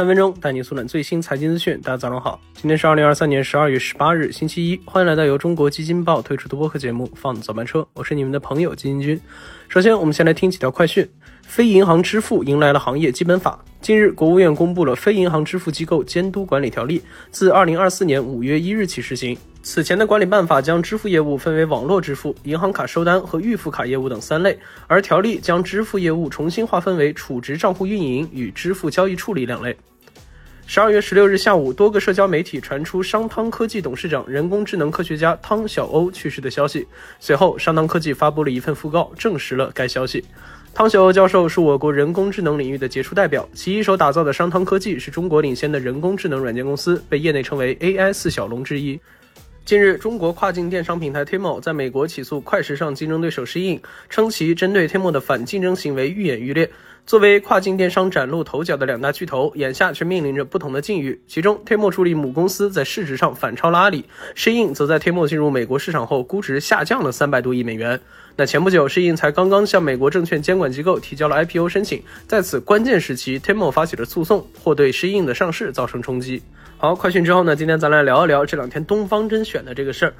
三分钟带你速览最新财经资讯。大家早上好，今天是二零二三年十二月十八日，星期一。欢迎来到由中国基金报推出的播客节目《放早班车》，我是你们的朋友基金君。首先，我们先来听几条快讯。非银行支付迎来了行业基本法。近日，国务院公布了《非银行支付机构监督管理条例》，自二零二四年五月一日起施行。此前的管理办法将支付业务分为网络支付、银行卡收单和预付卡业务等三类，而条例将支付业务重新划分为储值账户运营与支付交易处理两类。十二月十六日下午，多个社交媒体传出商汤科技董事长、人工智能科学家汤晓欧去世的消息。随后，商汤科技发布了一份讣告，证实了该消息。汤晓欧教授是我国人工智能领域的杰出代表，其一手打造的商汤科技是中国领先的人工智能软件公司，被业内称为 AI 四小龙之一。近日，中国跨境电商平台 Tmall 在美国起诉快时尚竞争对手 Shein，称其针对 Tmall 的反竞争行为愈演愈烈。作为跨境电商崭露头角的两大巨头，眼下却面临着不同的境遇。其中，Tmall 处理母公司在市值上反超了阿里，Shein 则在 Tmall 进入美国市场后，估值下降了三百多亿美元。那前不久，Shein 才刚刚向美国证券监管机构提交了 IPO 申请，在此关键时期，Tmall 发起了诉讼，或对 Shein 的上市造成冲击。好，快讯之后呢，今天咱来聊一聊这两天东方甄选的这个事儿。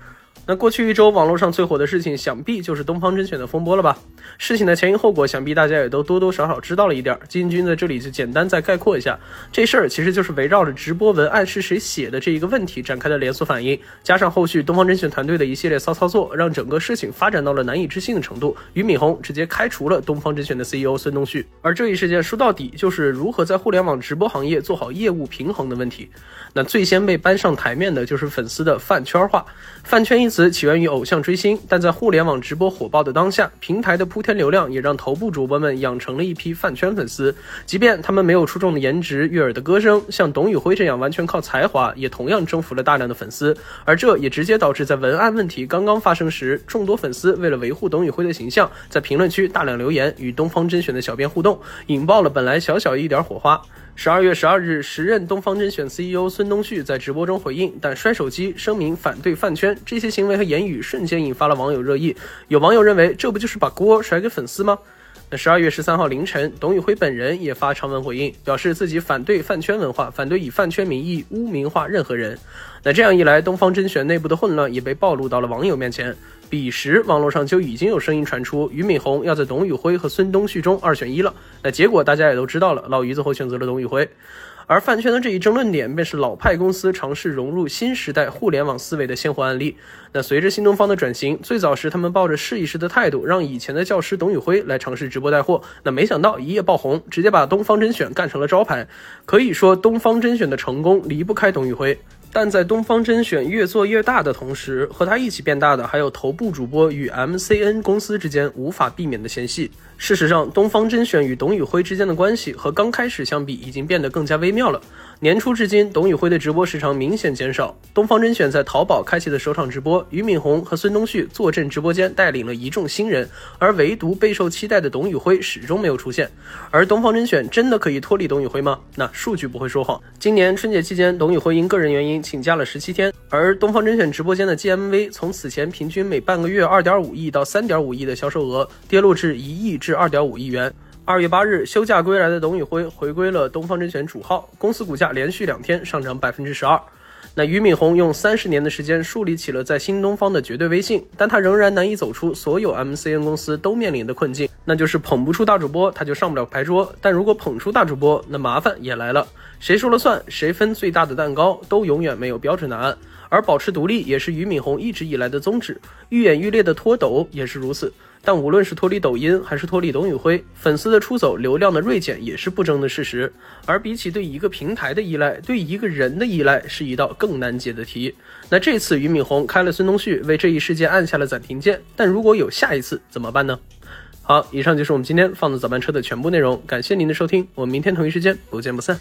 那过去一周，网络上最火的事情，想必就是东方甄选的风波了吧？事情的前因后果，想必大家也都多多少少知道了一点。金军在这里就简单再概括一下，这事儿其实就是围绕着直播文案是谁写的这一个问题展开的连锁反应，加上后续东方甄选团队的一系列骚操作，让整个事情发展到了难以置信的程度。俞敏洪直接开除了东方甄选的 CEO 孙东旭。而这一事件说到底，就是如何在互联网直播行业做好业务平衡的问题。那最先被搬上台面的就是粉丝的饭圈化，饭圈一词。起源于偶像追星，但在互联网直播火爆的当下，平台的铺天流量也让头部主播们养成了一批饭圈粉丝。即便他们没有出众的颜值、悦耳的歌声，像董宇辉这样完全靠才华，也同样征服了大量的粉丝。而这也直接导致，在文案问题刚刚发生时，众多粉丝为了维护董宇辉的形象，在评论区大量留言，与东方甄选的小编互动，引爆了本来小小一点火花。十二月十二日，时任东方甄选 CEO 孙东旭在直播中回应，但摔手机声明反对饭圈，这些行为和言语瞬间引发了网友热议。有网友认为，这不就是把锅甩给粉丝吗？十二月十三号凌晨，董宇辉本人也发长文回应，表示自己反对饭圈文化，反对以饭圈名义污名化任何人。那这样一来，东方甄选内部的混乱也被暴露到了网友面前。彼时，网络上就已经有声音传出，俞敏洪要在董宇辉和孙东旭中二选一了。那结果大家也都知道了，老于最后选择了董宇辉。而饭圈的这一争论点，便是老派公司尝试融入新时代互联网思维的鲜活案例。那随着新东方的转型，最早时他们抱着试一试的态度，让以前的教师董宇辉来尝试直播带货。那没想到一夜爆红，直接把东方甄选干成了招牌。可以说，东方甄选的成功离不开董宇辉。但在东方甄选越做越大的同时，和他一起变大的还有头部主播与 MCN 公司之间无法避免的嫌隙。事实上，东方甄选与董宇辉之间的关系和刚开始相比，已经变得更加微妙了。年初至今，董宇辉的直播时长明显减少。东方甄选在淘宝开启的首场直播，俞敏洪和孙东旭坐镇直播间，带领了一众新人，而唯独备受期待的董宇辉始终没有出现。而东方甄选真的可以脱离董宇辉吗？那数据不会说谎。今年春节期间，董宇辉因个人原因请假了十七天，而东方甄选直播间的 GMV 从此前平均每半个月二点五亿到三点五亿的销售额，跌落至一亿至二点五亿元。二月八日，休假归来的董宇辉回归了东方甄选主号，公司股价连续两天上涨百分之十二。那俞敏洪用三十年的时间树立起了在新东方的绝对威信，但他仍然难以走出所有 MCN 公司都面临的困境，那就是捧不出大主播，他就上不了牌桌；但如果捧出大主播，那麻烦也来了，谁说了算，谁分最大的蛋糕，都永远没有标准答案。而保持独立也是俞敏洪一直以来的宗旨，愈演愈烈的脱抖也是如此。但无论是脱离抖音，还是脱离董宇辉，粉丝的出走、流量的锐减也是不争的事实。而比起对一个平台的依赖，对一个人的依赖是一道更难解的题。那这次俞敏洪开了孙东旭，为这一事件按下了暂停键。但如果有下一次，怎么办呢？好，以上就是我们今天放的早班车的全部内容，感谢您的收听，我们明天同一时间不见不散。